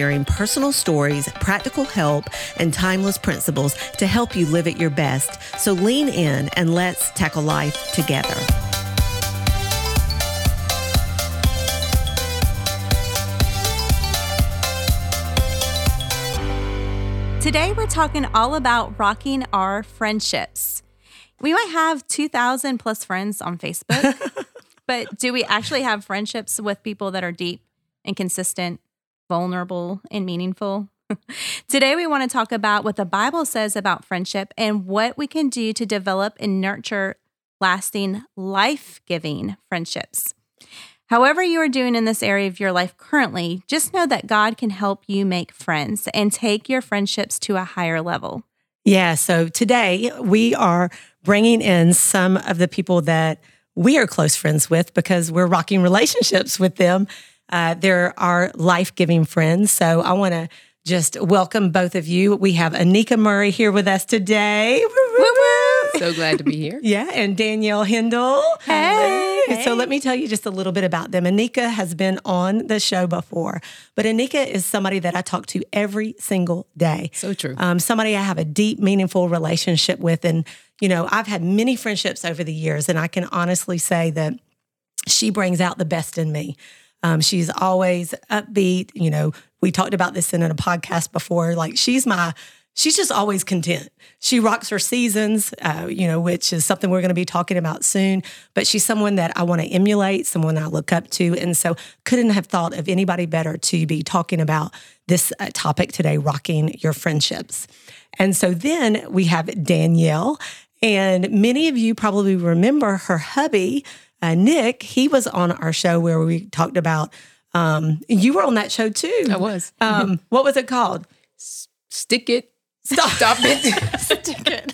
sharing personal stories, practical help, and timeless principles to help you live at your best. So lean in and let's tackle life together. Today, we're talking all about rocking our friendships. We might have 2,000 plus friends on Facebook, but do we actually have friendships with people that are deep and consistent vulnerable and meaningful. Today, we want to talk about what the Bible says about friendship and what we can do to develop and nurture lasting, life giving friendships. However, you are doing in this area of your life currently, just know that God can help you make friends and take your friendships to a higher level. Yeah. So today we are bringing in some of the people that we are close friends with because we're rocking relationships with them uh, they're our life giving friends. So I want to just welcome both of you. We have Anika Murray here with us today. So glad to be here. yeah, and Danielle Hindle. Hey, hey. So let me tell you just a little bit about them. Anika has been on the show before, but Anika is somebody that I talk to every single day. So true. Um, somebody I have a deep, meaningful relationship with. And, you know, I've had many friendships over the years, and I can honestly say that she brings out the best in me. Um, she's always upbeat. You know, we talked about this in a podcast before. Like she's my, she's just always content. She rocks her seasons, uh, you know, which is something we're going to be talking about soon. But she's someone that I want to emulate, someone I look up to, and so couldn't have thought of anybody better to be talking about this uh, topic today, rocking your friendships. And so then we have Danielle, and many of you probably remember her hubby uh, Nick, he was on our show where we talked about. Um, you were on that show too. I was. Um, what was it called? S- stick it. Stop, Stop it. stick it.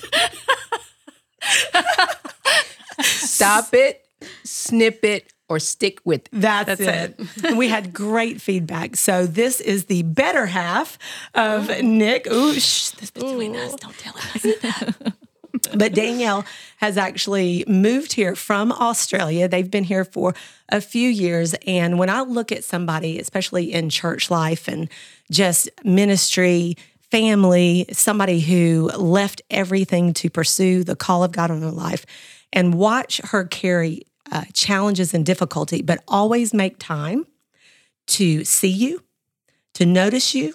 Stop it. Snip it or stick with it. That's, That's it. it. we had great feedback. So this is the better half of Ooh. Nick. Ooh, shh, this between Ooh. us. Don't tell us. but Danielle has actually moved here from Australia. They've been here for a few years. And when I look at somebody, especially in church life and just ministry, family, somebody who left everything to pursue the call of God on their life, and watch her carry uh, challenges and difficulty, but always make time to see you, to notice you,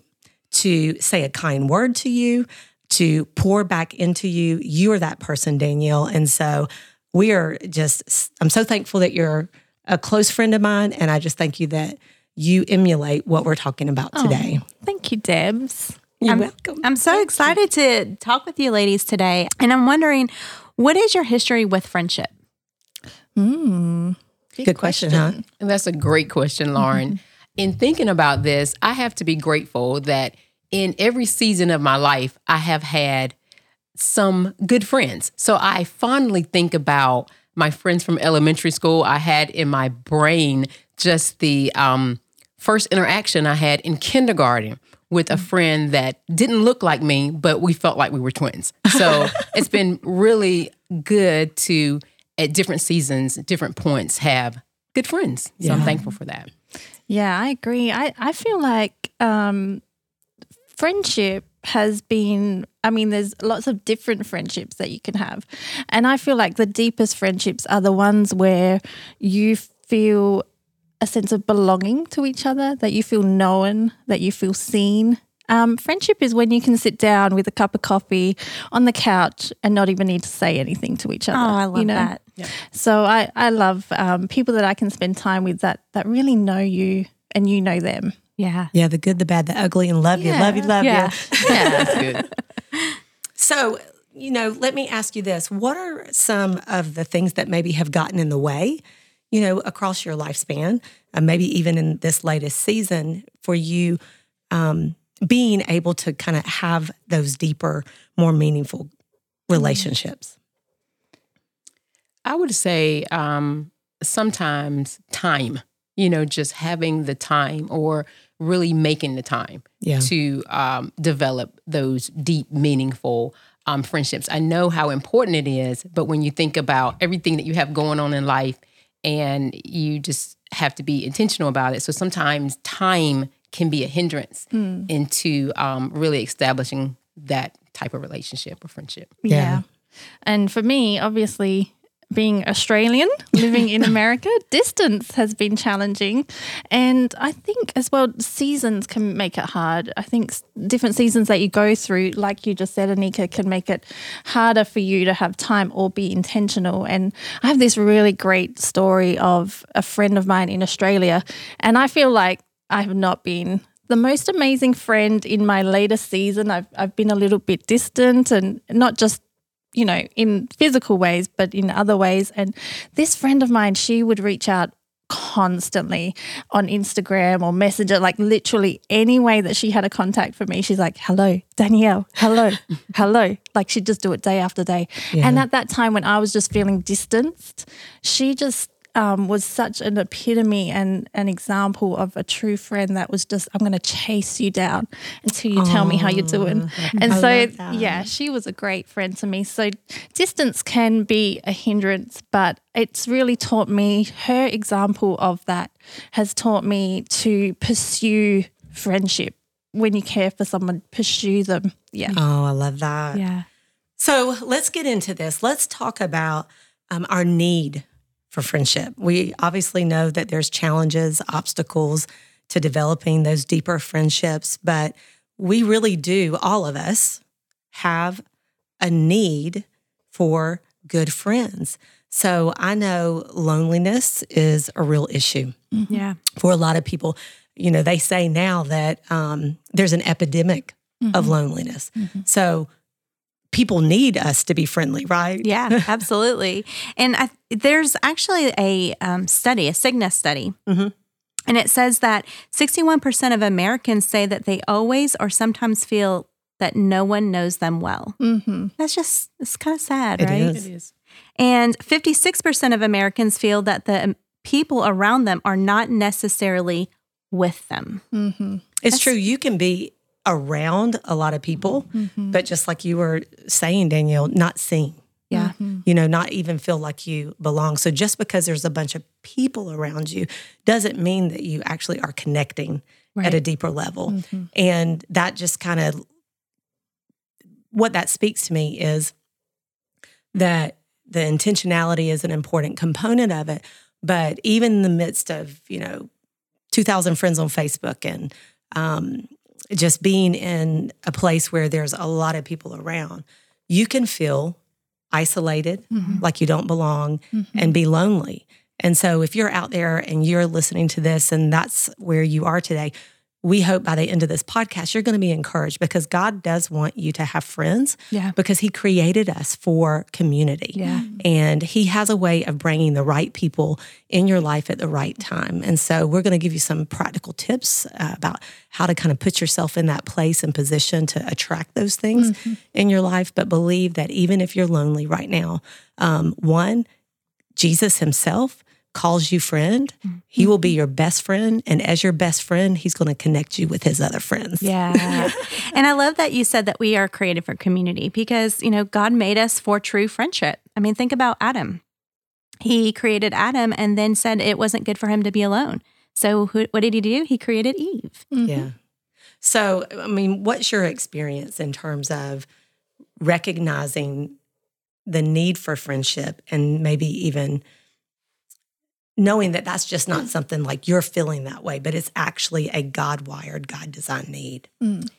to say a kind word to you, to pour back into you. You are that person, Danielle. And so we are just, I'm so thankful that you're a close friend of mine. And I just thank you that you emulate what we're talking about oh, today. Thank you, Debs. You're I'm, welcome. I'm so thank excited you. to talk with you ladies today. And I'm wondering, what is your history with friendship? Mm, good, good question, question, huh? And that's a great question, Lauren. Mm-hmm. In thinking about this, I have to be grateful that in every season of my life, I have had some good friends. So I fondly think about my friends from elementary school. I had in my brain just the um, first interaction I had in kindergarten with a friend that didn't look like me, but we felt like we were twins. So it's been really good to, at different seasons, different points, have good friends. So yeah. I'm thankful for that. Yeah, I agree. I, I feel like um, friendship has been I mean, there's lots of different friendships that you can have. And I feel like the deepest friendships are the ones where you feel a sense of belonging to each other, that you feel known, that you feel seen. Um, friendship is when you can sit down with a cup of coffee on the couch and not even need to say anything to each other. Oh, I love you know? that. Yeah. So I, I love um, people that I can spend time with that that really know you and you know them. Yeah. Yeah, the good, the bad, the ugly, and love yeah. you, love you, love yeah. you. Yeah, that's good. So, you know, let me ask you this. What are some of the things that maybe have gotten in the way, you know, across your lifespan, uh, maybe even in this latest season for you um, being able to kind of have those deeper, more meaningful relationships? I would say um, sometimes time, you know, just having the time or really making the time Yeah. to um, develop those deep, meaningful um, friendships. I know how important it is, but when you think about everything that you have going on in life and you just have to be intentional about it. So sometimes time can be a hindrance into um, really establishing that type of relationship or friendship. Yeah. Yeah. And for me, obviously, being Australian, living in America, distance has been challenging. And I think as well, seasons can make it hard. I think different seasons that you go through, like you just said, Anika, can make it harder for you to have time or be intentional. And I have this really great story of a friend of mine in Australia. And I feel like I have not been the most amazing friend in my latest season. I've, I've been a little bit distant and not just you know, in physical ways, but in other ways. And this friend of mine, she would reach out constantly on Instagram or Messenger, like literally any way that she had a contact for me. She's like, hello, Danielle, hello, hello. Like she'd just do it day after day. And at that time when I was just feeling distanced, she just um, was such an epitome and an example of a true friend that was just, I'm going to chase you down until you tell me how you're doing. And I so, yeah, she was a great friend to me. So, distance can be a hindrance, but it's really taught me her example of that has taught me to pursue friendship. When you care for someone, pursue them. Yeah. Oh, I love that. Yeah. So let's get into this. Let's talk about um, our need for friendship. We obviously know that there's challenges, obstacles to developing those deeper friendships, but we really do, all of us, have a need for good friends. So I know loneliness is a real issue mm-hmm. Yeah. for a lot of people. You know, they say now that um, there's an epidemic mm-hmm. of loneliness. Mm-hmm. So people need us to be friendly, right? Yeah, absolutely. And I, there's actually a um, study, a Cigna study. Mhm. And it says that 61% of Americans say that they always or sometimes feel that no one knows them well. Mm-hmm. That's just, it's kind of sad, It right? is. is. And 56% of Americans feel that the um, people around them are not necessarily with them. Mm-hmm. It's true. You can be around a lot of people, mm-hmm. but just like you were saying, Danielle, not seen. Yeah. Mm-hmm. You know, not even feel like you belong. So just because there's a bunch of people around you doesn't mean that you actually are connecting at a deeper level. Mm-hmm. And that just kind of what that speaks to me is that the intentionality is an important component of it. But even in the midst of, you know, 2,000 friends on Facebook and um, just being in a place where there's a lot of people around, you can feel isolated, mm-hmm. like you don't belong, mm-hmm. and be lonely. And so, if you're out there and you're listening to this and that's where you are today, we hope by the end of this podcast, you're going to be encouraged because God does want you to have friends Yeah. because He created us for community. Yeah. And He has a way of bringing the right people in your life at the right time. And so we're going to give you some practical tips uh, about how to kind of put yourself in that place and position to attract those things in your life. But believe that even if you're lonely right now, um, one, Jesus Himself calls you friend. He will be mm-hmm. your best friend. And as your best friend, He's going to connect you with His other friends. Yeah. and I love that you said that we are created for community because, you know, God made us for true friendship. I mean, think about Adam. He created Adam and then said it wasn't good for him to be alone. So who, what did he do? He created Eve. Mm-hmm. Yeah. So, I mean, what's your experience in terms of recognizing the need for friendship and maybe even knowing that that's just not something like you're feeling that way, but it's actually a God wired, God designed need? Mm.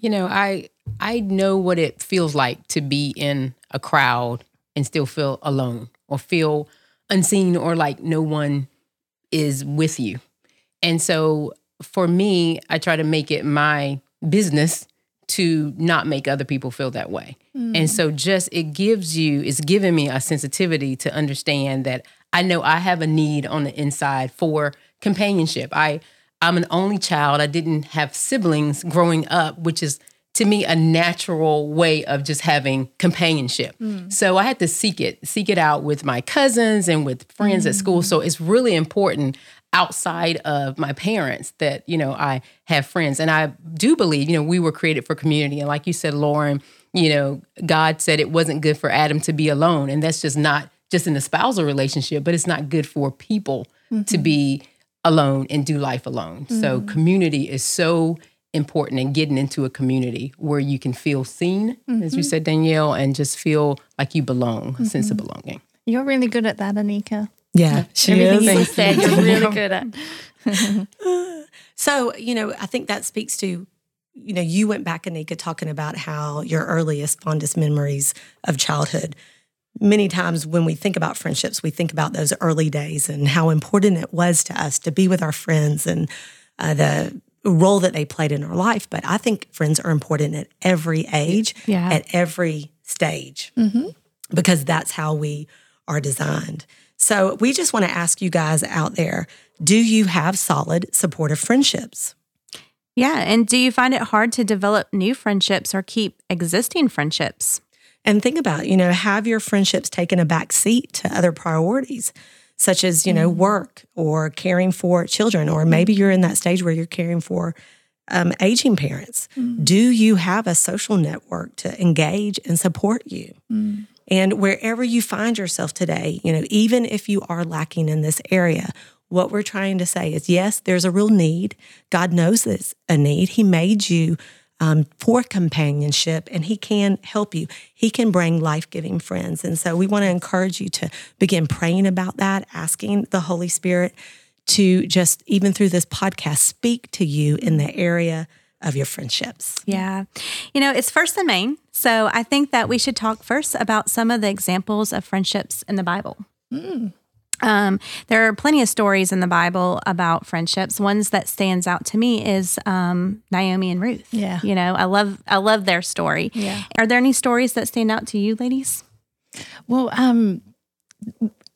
You know, I I know what it feels like to be in a crowd and still feel alone or feel unseen or like no one is with you. And so for me, I try to make it my business to not make other people feel that way. Mm. And so just it gives you, it's given me a sensitivity to understand that I know I have a need on the inside for companionship. I I'm an only child. I didn't have siblings growing up, which is to me a natural way of just having companionship. Hmm. So I had to seek it, seek it out with my cousins and with friends at school. Hmm. So it's really important outside of my parents that, you know, I have friends. And I do believe, you know, we were created for community. And like you said, Lauren, you know, God said it wasn't good for Adam to be alone. And that's just not just in the spousal relationship, but it's not good for people to mm-hmm. be alone and do life alone. So mm-hmm. community is so important and getting into a community where you can feel seen, as you mm-hmm. said, Danielle, and just feel like you belong, a sense of belonging. You're really good at that, Anika. Yeah, she Everything is. you said, you're really good at. So, you know, I think that speaks to, you know, you went back, Anika, talking about how your earliest, fondest memories of childhood. Many times when we think about friendships, we think about those early days and how important it was to us to be with our friends and uh, the role that they played in our life. But I think friends are important at every age, Yeah. at every stage, because that's how we are designed. So we just want to ask you guys out there do you have solid, supportive friendships? Yeah. And do you find it hard to develop new friendships or keep existing friendships? And think about, you know, have your friendships taken a back seat to other priorities, such as, you know, mm-hmm. work or caring for children, or maybe mm-hmm. you're in that stage where you're caring for um, aging parents. Mm-hmm. Do you have a social network to engage and support you? Mm. And wherever you find yourself today, you know, even if you are lacking in this area, what we're trying to say is yes, there's a real need. God knows there's a need. He made you um, for companionship and He can help you. He can bring life giving friends. And so we want to encourage you to begin praying about that, asking the Holy Spirit to just, even through this podcast, speak to you in the area of your friendships. Yeah. You know, it's first and main. So I think that we should talk first about some of the examples of friendships in the Bible. Um, there are plenty of stories in the Bible about friendships. Ones that stands out to me is um, Naomi and Ruth. Yeah. you know, I love I love their story. Yeah. Are there any stories that stand out to you, ladies? Well, um,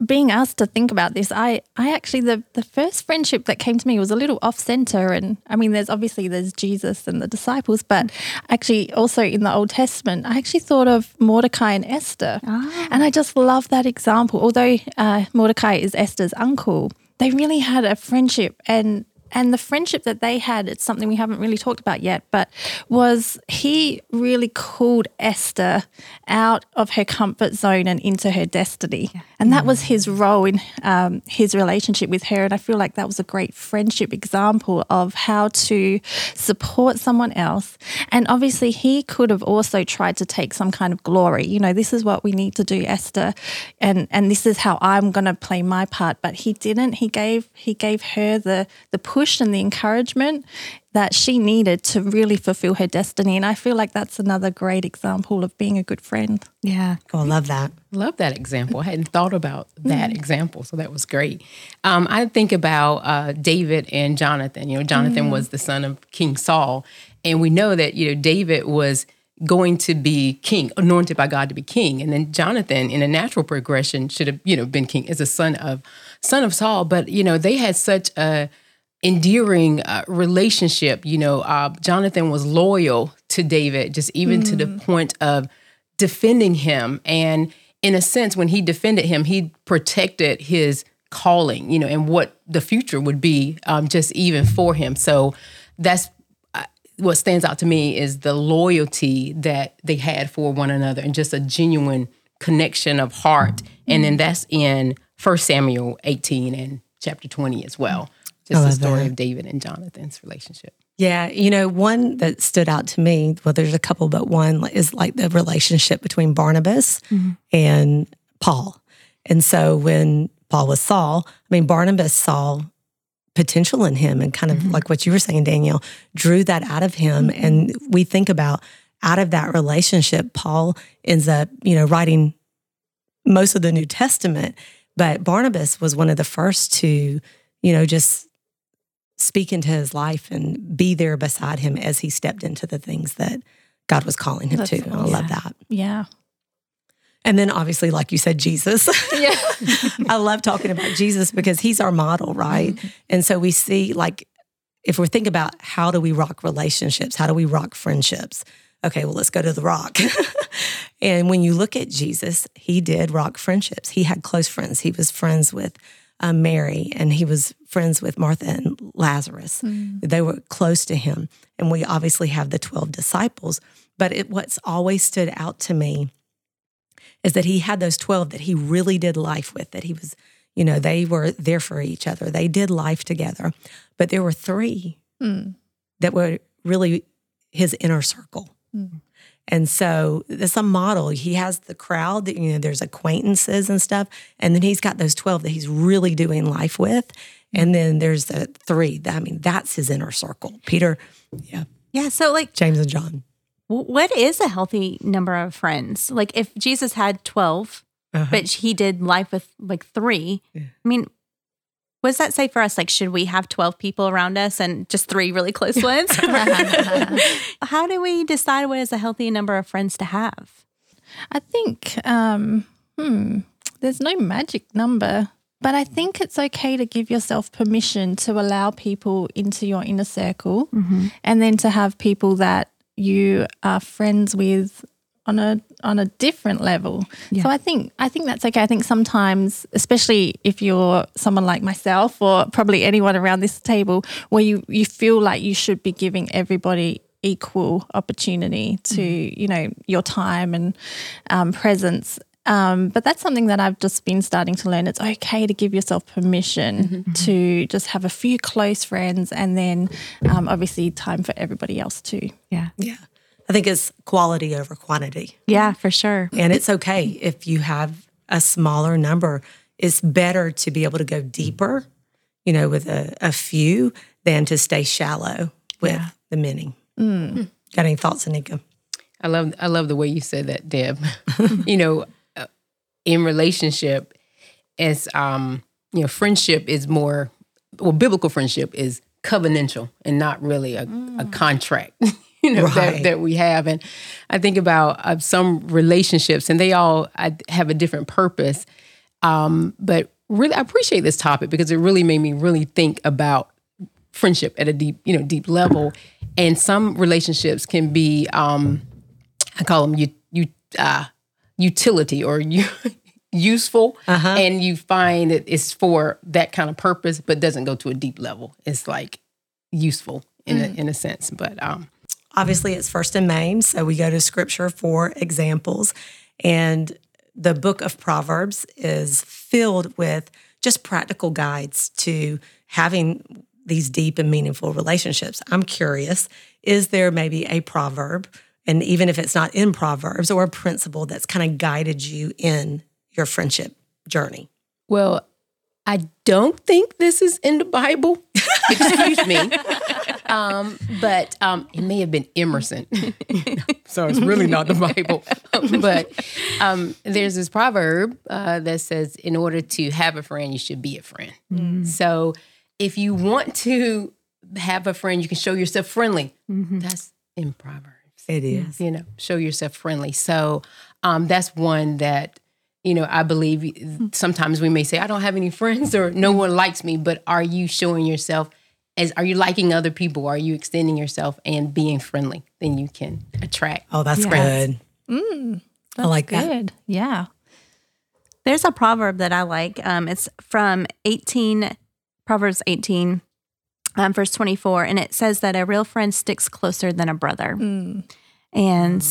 being asked to think about this, I, I actually the the first friendship that came to me was a little off center, and I mean, there's obviously there's Jesus and the disciples, but actually also in the Old Testament, I actually thought of Mordecai and Esther, and I just love that example. Although uh, Mordecai is Esther's uncle, they really had a friendship and. And the friendship that they had, it's something we haven't really talked about yet, but was he really called Esther out of her comfort zone and into her destiny. And that was his role in um, his relationship with her. And I feel like that was a great friendship example of how to support someone else. And obviously, he could have also tried to take some kind of glory. You know, this is what we need to do, Esther, and and this is how I'm going to play my part. But he didn't. He gave he gave her the the push and the encouragement that she needed to really fulfill her destiny. And I feel like that's another great example of being a good friend. Yeah. Oh, I love that. Love that example. I hadn't thought about that example, so that was great. Um, I think about uh, David and Jonathan. You know, Jonathan was the son of King Saul, and we know that you know David was going to be king, anointed by God to be king, and then Jonathan, in a natural progression, should have you know been king as a son of son of Saul. But you know, they had such a endearing uh, relationship. You know, uh, Jonathan was loyal to David, just even to the point of defending him. And in a sense, when he defended him, he protected his calling, you know, and what the future would be, um, just even for him. So that's uh, what stands out to me is the loyalty that they had for one another and just a genuine connection of heart. And then that's in First Samuel 18 and chapter 20 as well. Just the story that. of David and Jonathan's relationship. Yeah, you know, one that stood out to me, well, there's a couple, but one is like the relationship between Barnabas mm-hmm. and Paul. And so when Paul was Saul, I mean, Barnabas saw potential in him and kind of mm-hmm. like what you were saying, Danielle, drew that out of him. Mm-hmm. And we think about out of that relationship, Paul ends up, you know, writing most of the New Testament. But Barnabas was one of the first to, you know, just speak into his life and be there beside him as he stepped into the things that God was calling him That's to. And I love that. Yeah. And then obviously, like you said, Jesus. Yeah. I love talking about Jesus because he's our model, right? Mm-hmm. And so we see like if we're thinking about how do we rock relationships, how do we rock friendships? Okay, well, let's go to the rock. and when you look at Jesus, he did rock friendships. He had close friends. He was friends with uh, Mary and he was friends with Martha and Lazarus. Hmm. They were close to him. And we obviously have the 12 disciples. But it, what's always stood out to me is that he had those 12 that he really did life with, that he was, you know, they were there for each other. They did life together. But there were three hmm. that were really his inner circle. Hmm. And so that's a model. He has the crowd that, you know, there's acquaintances and stuff. And then he's got those 12 that he's really doing life with. Mm-hmm. And then there's the three. I mean, that's his inner circle. Peter, yeah, Yeah. So, like, James and John. what is a healthy number of friends? Like, if Jesus had 12, uh-huh. but he did life with like three, I mean, what does that say for us? Like, should we have 12 people around us and just three really close ones? How do we decide what is a healthy number of friends to have? I think, um, hmm, there's no magic number, but I think it's okay to give yourself permission to allow people into your inner circle and then to have people that you are friends with on a on a different level. So I think I think that's okay. I think sometimes, especially if you're someone like myself or probably anyone around this table, where you you feel like you should be giving everybody equal opportunity to you know your time and um, presence. Um, but that's something that I've just been starting to learn. It's okay to give yourself permission to just have a few close friends, and then um, obviously time for everybody else too. Yeah. Yeah. I think it's quality over quantity. Yeah, for sure. And it's okay if you have a smaller number. It's better to be able to go deeper, you know, with a, a few than to stay shallow with the many. Got any thoughts, Anika? I love I love the way you said that, Deb. you know, uh, in relationship, as um, you know, friendship is more well, biblical friendship is covenantal and not really a, a contract. You know Right. that, that we have, and I think about uh, some relationships, and they all I, have a different purpose. Um, but really, I appreciate this topic because it really made me really think about friendship at a deep, you know, deep level. And some relationships can be, um, I call them you, you, uh, utility or you, useful, and you find that it's for that kind of purpose, but doesn't go to a deep level. It's like useful in a, in a sense, but um, Obviously, it's first and main, so we go to scripture for examples. And the book of Proverbs is filled with just practical guides to having these deep and meaningful relationships. I'm curious is there maybe a proverb, and even if it's not in Proverbs, or a principle that's kind of guided you in your friendship journey? Well, I don't think this is in the Bible. Excuse me. Um, but um, it may have been Emerson. so it's really not the Bible. but um, there's this proverb uh, that says, in order to have a friend, you should be a friend. So if you want to have a friend, you can show yourself friendly. That's in Proverbs It is. you know, show yourself friendly. So um, that's one that, you know, I believe sometimes we may say, I don't have any friends or no one likes me, but are you showing yourself as, are you liking other people? Are you extending yourself and being friendly? Then you can attract. Oh, that's good. I like that. Yeah. There's a proverb that I like. Um, it's from 18, Proverbs 18, um, verse 24, and it says that a real friend sticks closer than a brother. And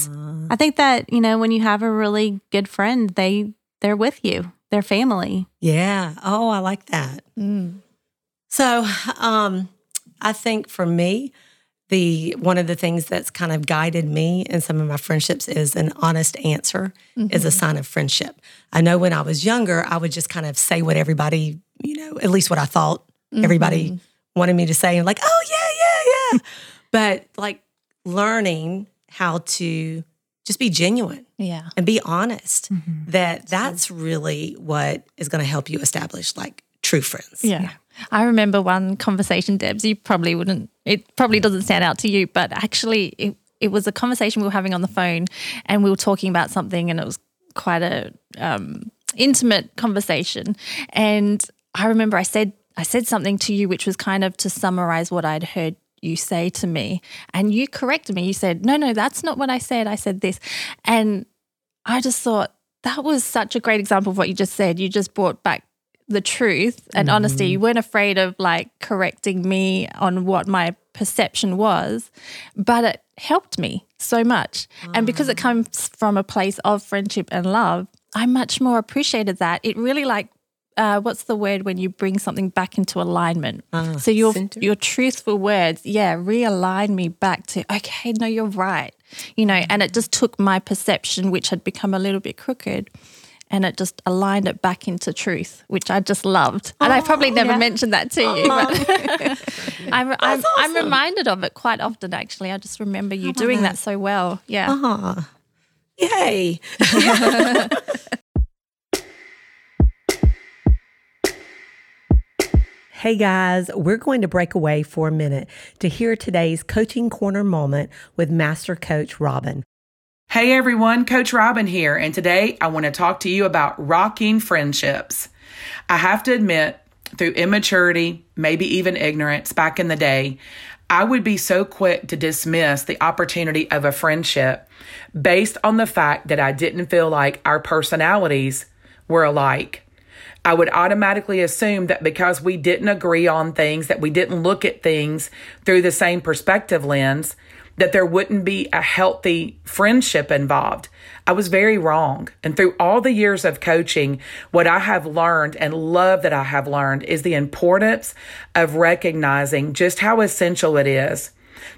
I think that, you know, when you have a really good friend, they they're with you. They're family. Yeah. Oh, I like that. So, um, I think for me, the one of the things that's kind of guided me in some of my friendships is an honest answer is a mm-hmm. sign of friendship. I know when I was younger, I would just kind of say what everybody, you know, at least what I thought everybody mm-hmm. wanted me to say, and like, oh yeah, yeah, yeah. but like learning how to just be genuine Yeah. and be honest mm-hmm. that that's really what is going to help you establish like true friends. Yeah. I remember one conversation, Debs, you probably wouldn't, it probably doesn't stand out to you, but actually it, it was a conversation we were having on the phone and we were talking about something and it was quite a um, intimate conversation. And I remember I said, I said something to you, which was kind of to summarize what I'd heard you say to me. And you corrected me. You said, no, no, that's not what I said. I said this. And I just thought that was such a great example of what you just said. You just brought back the truth and mm-hmm. honesty. You weren't afraid of like correcting me on what my perception was, but it helped me so much. And because it ah. comes from a place of friendship and love, I much more appreciated that. It really like uh, what's the word when you bring something back into alignment? Uh, so your center. your truthful words, yeah, realign me back to okay, no, you're right, you know. And it just took my perception, which had become a little bit crooked, and it just aligned it back into truth, which I just loved. And I probably never yeah. mentioned that to you, but I'm, I'm, awesome. I'm, reminded of it quite often, actually. I just remember you doing that. that so well. Yeah. Uh-huh. Yay. Hey guys, we're going to break away for a minute to hear today's Coaching Corner moment with Master Coach Robin. Hey everyone, Coach Robin here, and today I want to talk to you about rocking friendships. I have to admit, through immaturity, maybe even ignorance back in the day, I would be so quick to dismiss the opportunity of a friendship based on the fact that I didn't feel like our personalities were alike. I would automatically assume that because we didn't agree on things, that we didn't look at things through the same perspective lens, that there wouldn't be a healthy friendship involved. I was very wrong. And through all the years of coaching, what I have learned and love that I have learned is the importance of recognizing just how essential it is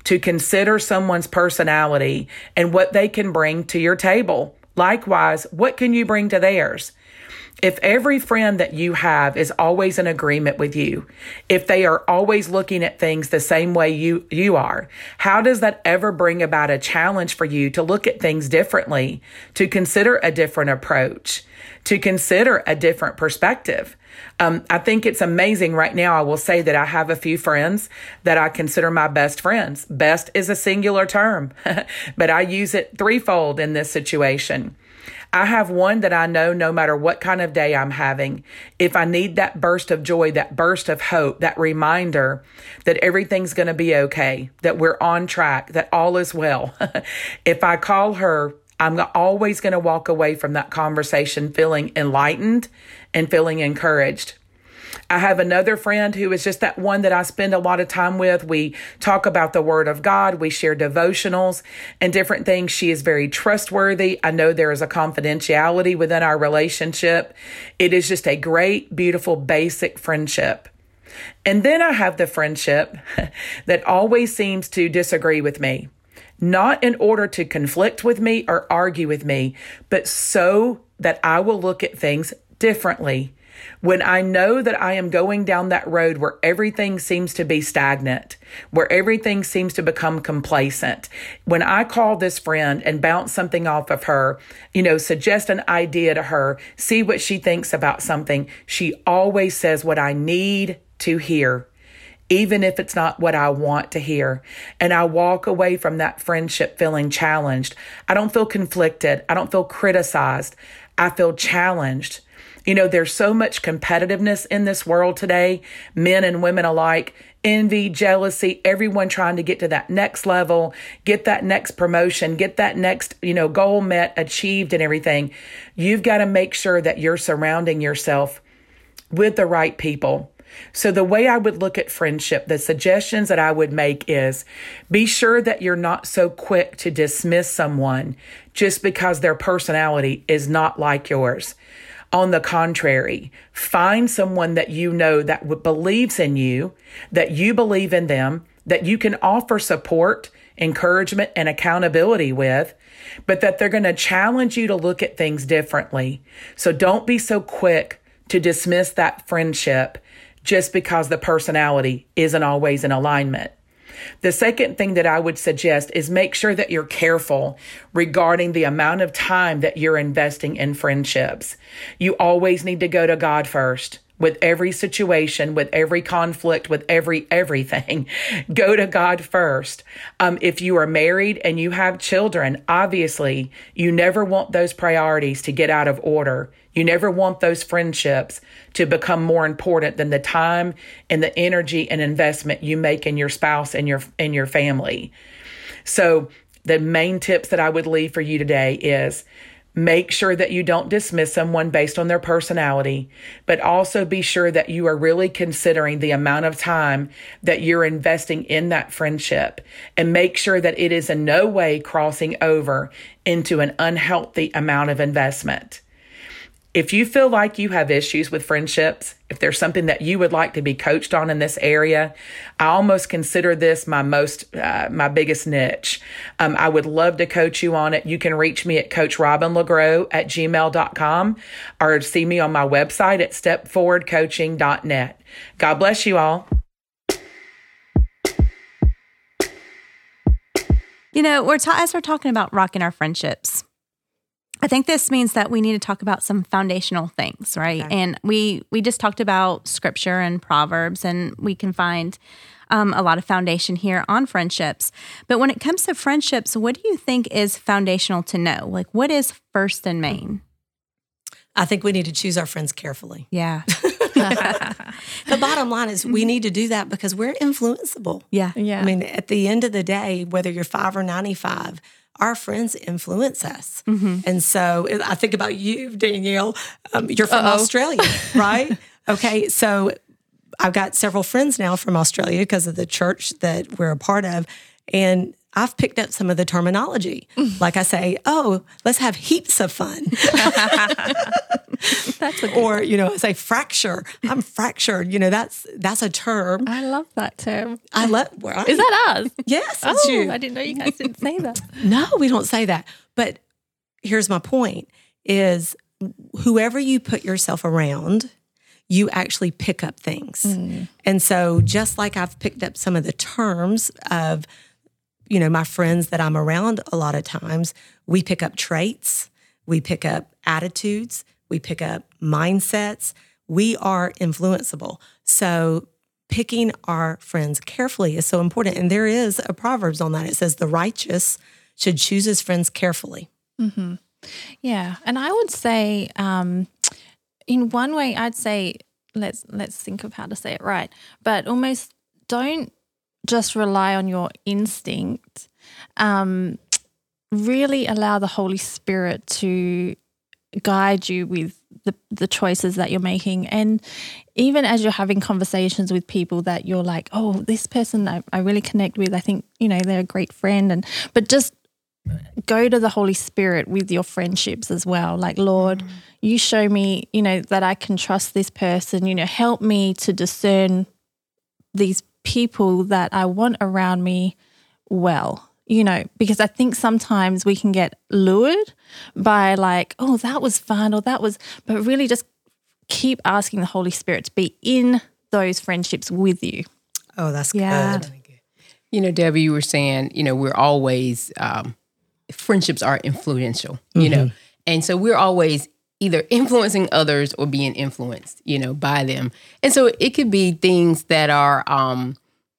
to consider someone's personality and what they can bring to your table. Likewise, what can you bring to theirs? If every friend that you have is always in agreement with you, if they are always looking at things the same way you, you are, how does that ever bring about a challenge for you to look at things differently, to consider a different approach, to consider a different perspective? Um, I think it's amazing right now. I will say that I have a few friends that I consider my best friends. Best is a singular term, but I use it threefold in this situation. I have one that I know no matter what kind of day I'm having, if I need that burst of joy, that burst of hope, that reminder that everything's going to be okay, that we're on track, that all is well, if I call her, I'm always going to walk away from that conversation feeling enlightened and feeling encouraged. I have another friend who is just that one that I spend a lot of time with. We talk about the Word of God, we share devotionals and different things. She is very trustworthy. I know there is a confidentiality within our relationship. It is just a great, beautiful, basic friendship. And then I have the friendship that always seems to disagree with me, not in order to conflict with me or argue with me, but so that I will look at things differently when I know that I am going down that road where everything seems to be stagnant, where everything seems to become complacent, when I call this friend and bounce something off of her, you know, suggest an idea to her, see what she thinks about something, she always says what I need to hear even if it's not what I want to hear. And I walk away from that friendship feeling challenged. I don't feel conflicted. I don't feel criticized. I feel challenged. You know, there's so much competitiveness in this world today, men and women alike. Envy, jealousy, everyone trying to get to that next level, get that next promotion, get that next, you know, goal met, achieved, and everything. You've got to make sure that you're surrounding yourself with the right people. So, the way I would look at friendship, the suggestions that I would make is be sure that you're not so quick to dismiss someone just because their personality is not like yours. On the contrary, find someone that you know that believes in you, that you believe in them, that you can offer support, encouragement, and accountability with, but that they're going to challenge you to look at things differently. So don't be so quick to dismiss that friendship just because the personality isn't always in alignment. The second thing that I would suggest is make sure that you're careful regarding the amount of time that you're investing in friendships. You always need to go to God first with every situation, with every conflict, with every everything. Go to God first. Um, if you are married and you have children, obviously you never want those priorities to get out of order. You never want those friendships to become more important than the time and the energy and investment you make in your spouse and your in your family. So the main tips that I would leave for you today is Make sure that you don't dismiss someone based on their personality, but also be sure that you are really considering the amount of time that you're investing in that friendship and make sure that it is in no way crossing over into an unhealthy amount of investment. If you feel like you have issues with friendships, if there's something that you would like to be coached on in this area, I almost consider this my most, uh, my biggest niche. Um, I would love to coach you on it. You can reach me at coachrobinlegros at gmail.com or see me on my website at stepforwardcoaching.net. God bless you all. You know, we're ta- as we're talking about rocking our friendships. I think this means that we need to talk about some foundational things, right? Okay. And we we just talked about scripture and proverbs, and we can find um, a lot of foundation here on friendships. But when it comes to friendships, what do you think is foundational to know? Like, what is first and main? I think we need to choose our friends carefully. Yeah, The bottom line is we need to do that because we're influenceable. yeah, Yeah. I mean, at the end of the day, whether you're five or 95, our friends influence us. And so I think about you, Danielle. Um, you're from Australia, right? okay. So I've got several friends now from Australia because of the church that we're a part of. And I've picked up some of the terminology. Mm. Like I say, oh, let's have heaps of fun. That's or, you know, I say fracture. I'm fractured. You know, that's that's a term. I love that term. I love right? Is that us? Yes, it's Oh, you. I didn't know you guys didn't say that. No, we don't say that. But here's my point is whoever you put yourself around, you actually pick up things. Mm. And so just like I've picked up some of the terms of you know, my friends that I'm around a lot of times, we pick up traits, we pick up attitudes, we pick up mindsets. We are influenceable. So picking our friends carefully is so important. And there is a Proverbs on that. It says, the righteous should choose his friends carefully. Mm-hmm. yeah, and I would say, um, in one way, I'd say let's let's think of how to say it right, but almost don't just rely on your instinct. Um, really allow the Holy Spirit to guide you with the, the choices that you're making. And even as you're having conversations with people that you're like, oh, this person I, I really connect with, I think, you know, they're a great friend. And but just go to the Holy Spirit with your friendships as well. Like, Lord, you show me, you know, that I can trust this person, you know, help me to discern these people that I want around me well, you know, because I think sometimes we can get lured by like, oh, that was fun or that was, but really just keep asking the Holy Spirit to be in those friendships with you. Oh, that's Yeah. good. You know, Debbie, you were saying, you know, we're always um, friendships are influential, you know, and so we're always either influencing others or being influenced, you know, by them. And so it could be things that are, um,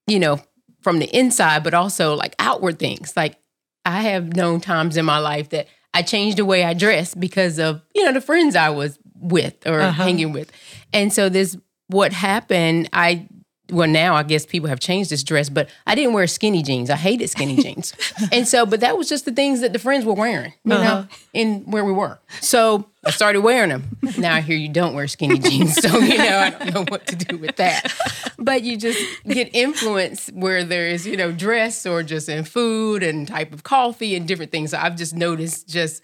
you know, from the inside, but also like outward things. Like I have known times in my life that I changed the way I dress because of, you know, the friends I was with or hanging with. And so this, what happened, I, well, now I guess people have changed this dress, but I didn't wear skinny jeans. I hated skinny jeans. and so, but that was just the things that the friends were wearing, you know, in where we were. So I started wearing them. Now I hear you don't wear skinny jeans. So, you know, I don't know what to do with that. But you just get influence where there's, you know, dress or just in food and type of coffee and different things. So I've just noticed just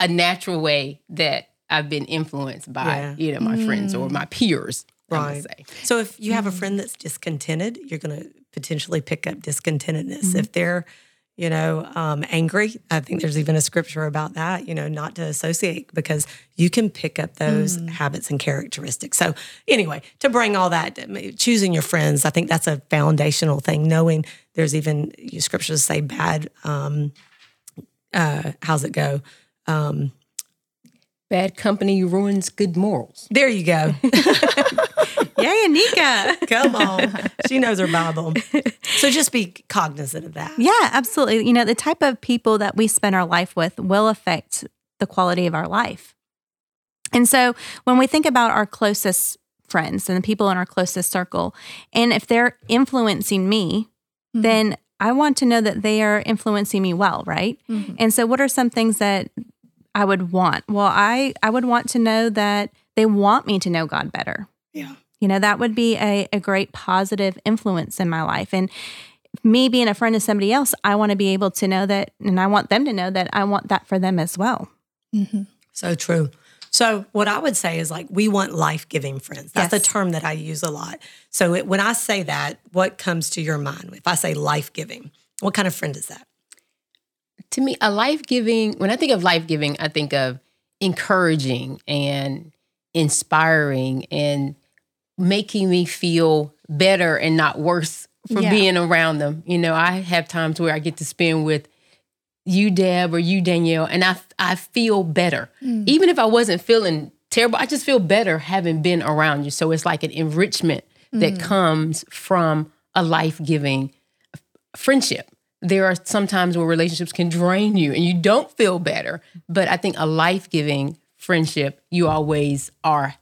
a natural way that I've been influenced by, Yeah. you know, my friends or my peers. Right. say. So if you have a friend that's discontented, you're going to potentially pick up discontentedness. Mm-hmm. If they're, you know, um, angry, I think there's even a scripture about that. You know, not to associate because you can pick up those Mm. habits and characteristics. So anyway, to bring all that, choosing your friends, I think that's a foundational thing. Knowing there's even scriptures say bad. Um, uh, how's it go? Um, Bad company ruins good morals. there you go. Yay, Anika. Come on. She knows her Bible. So just be cognizant of that. Yeah, absolutely. You know, the type of people that we spend our life with will affect the quality of our life. And so when we think about our closest friends and the people in our closest circle, and if they're influencing me, mm-hmm. then I want to know that they are influencing me well, right? Mm-hmm. And so what are some things that I would want? Well, I I would want to know that they want me to know God better. Yeah. You know, that would be a, a great positive influence in my life. And me being a friend of somebody else, I want to be able to know that, and I want them to know that I want that for them as well. Mm-hmm. So true. So what I would say is like we want life-giving friends. That's Yes. the term that I use a lot. So it, when I say that, what comes to your mind? If I say life-giving, what kind of friend is that? to me, a life giving, when I think of life giving, I think of encouraging and inspiring and making me feel better and not worse for Yeah. being around them. You know, I have times where I get to spend with you, Deb, or you, Danielle, and I, I feel better. Mm. Even if I wasn't feeling terrible, I just feel better having been around you. So it's like an enrichment that mm. comes from a life giving friendship. There are some times where relationships can drain you and you don't feel better. But I think a life giving friendship, you always are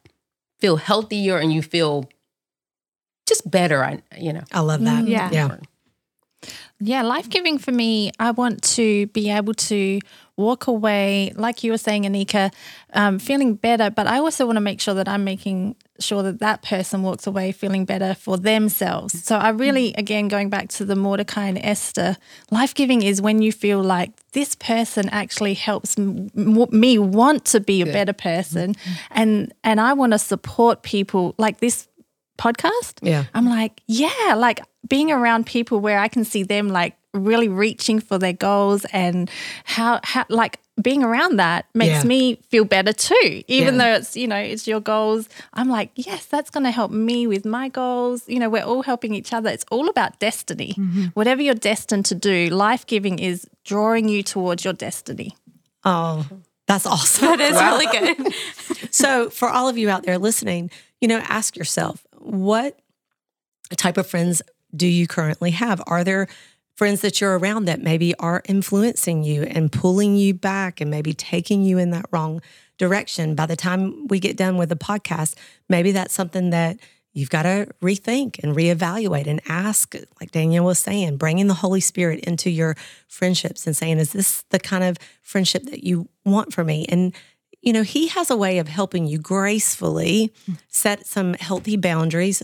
feel healthier and you feel just better. I you know. I love that. Mm, yeah. Yeah. Yeah, life giving for me, I want to be able to walk away, like you were saying, Anika, um, feeling better. But I also want to make sure that I'm making sure that that person walks away feeling better for themselves. So I really, again, going back to the Mordecai and Esther, life giving is when you feel like this person actually helps m- me want to be a better person, and and I want to support people like this podcast. Yeah. I'm like, yeah, like being around people where I can see them like really reaching for their goals and how how like being around that makes Yeah. me feel better too. Even Yeah. though it's, you know, it's your goals. I'm like, yes, that's going to help me with my goals. You know, we're all helping each other. It's all about destiny. Mm-hmm. Whatever you're destined to do, life-giving is drawing you towards your destiny. Oh, that's awesome. That is really good. so for all of you out there listening, you know, ask yourself, what type of friends do you currently have? Are there friends that you're around that maybe are influencing you and pulling you back and maybe taking you in that wrong direction? By the time we get done with the podcast, maybe that's something that you've got to rethink and reevaluate and ask, like Daniel was saying, bringing the Holy Spirit into your friendships and saying, is this the kind of friendship that you want for me? And you know, he has a way of helping you gracefully set some healthy boundaries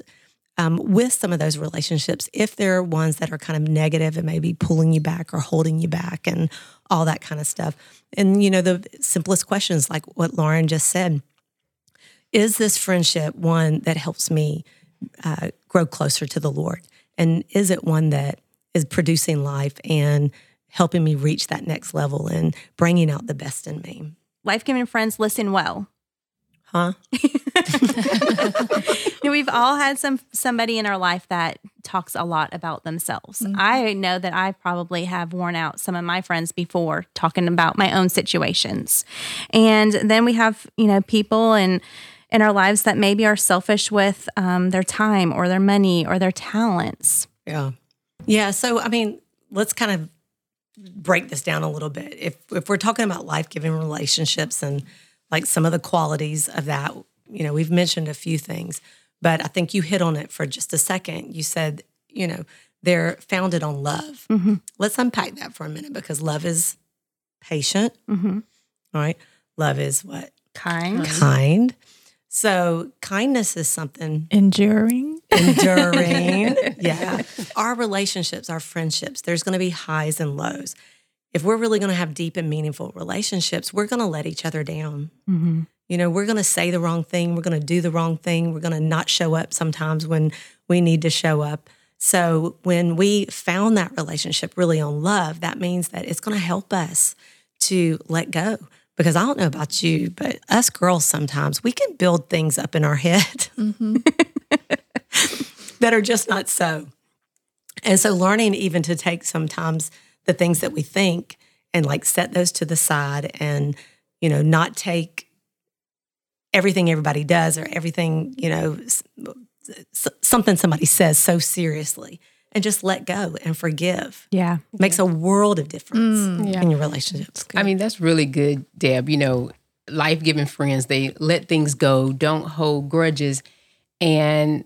um, with some of those relationships if they're ones that are kind of negative and maybe pulling you back or holding you back and all that kind of stuff. And, you know, the simplest questions like what Lauren just said is this friendship one that helps me uh, grow closer to the Lord? And is it one that is producing life and helping me reach that next level and bringing out the best in me? Life giving friends listen well. Huh? We've all had some somebody in our life that talks a lot about themselves. I know that I probably have worn out some of my friends before talking about my own situations. And then we have, you know, people and in our lives that maybe are selfish with um, their time or their money or their talents. Yeah. Yeah. So, I mean, let's kind of break this down a little bit. If if we're talking about life giving relationships and like some of the qualities of that, you know, we've mentioned a few things, but I think you hit on it for just a second. You said, you know, they're founded on love. Let's unpack that for a minute because love is patient. Mhm. All right. Love is what? Kind. Kind. So kindness is something Enduring. enduring. yeah. Our relationships, our friendships, there's going to be highs and lows. If we're really going to have deep and meaningful relationships, we're going to let each other down. Mm-hmm. You know, we're going to say the wrong thing. We're going to do the wrong thing. We're going to not show up sometimes when we need to show up. So when we found that relationship really on love, that means that it's going to help us to let go. Because I don't know about you, but us girls sometimes we can build things up in our head that are just not so. And so learning even to take sometimes the things that we think and like set those to the side and, you know, not take everything everybody does or everything, you know, s- s- something somebody says so seriously and just let go and forgive Yeah. makes a world of difference mm, Yeah. in your relationships. I mean, that's really good, Deb. You know, life giving friends. They let things go, don't hold grudges, and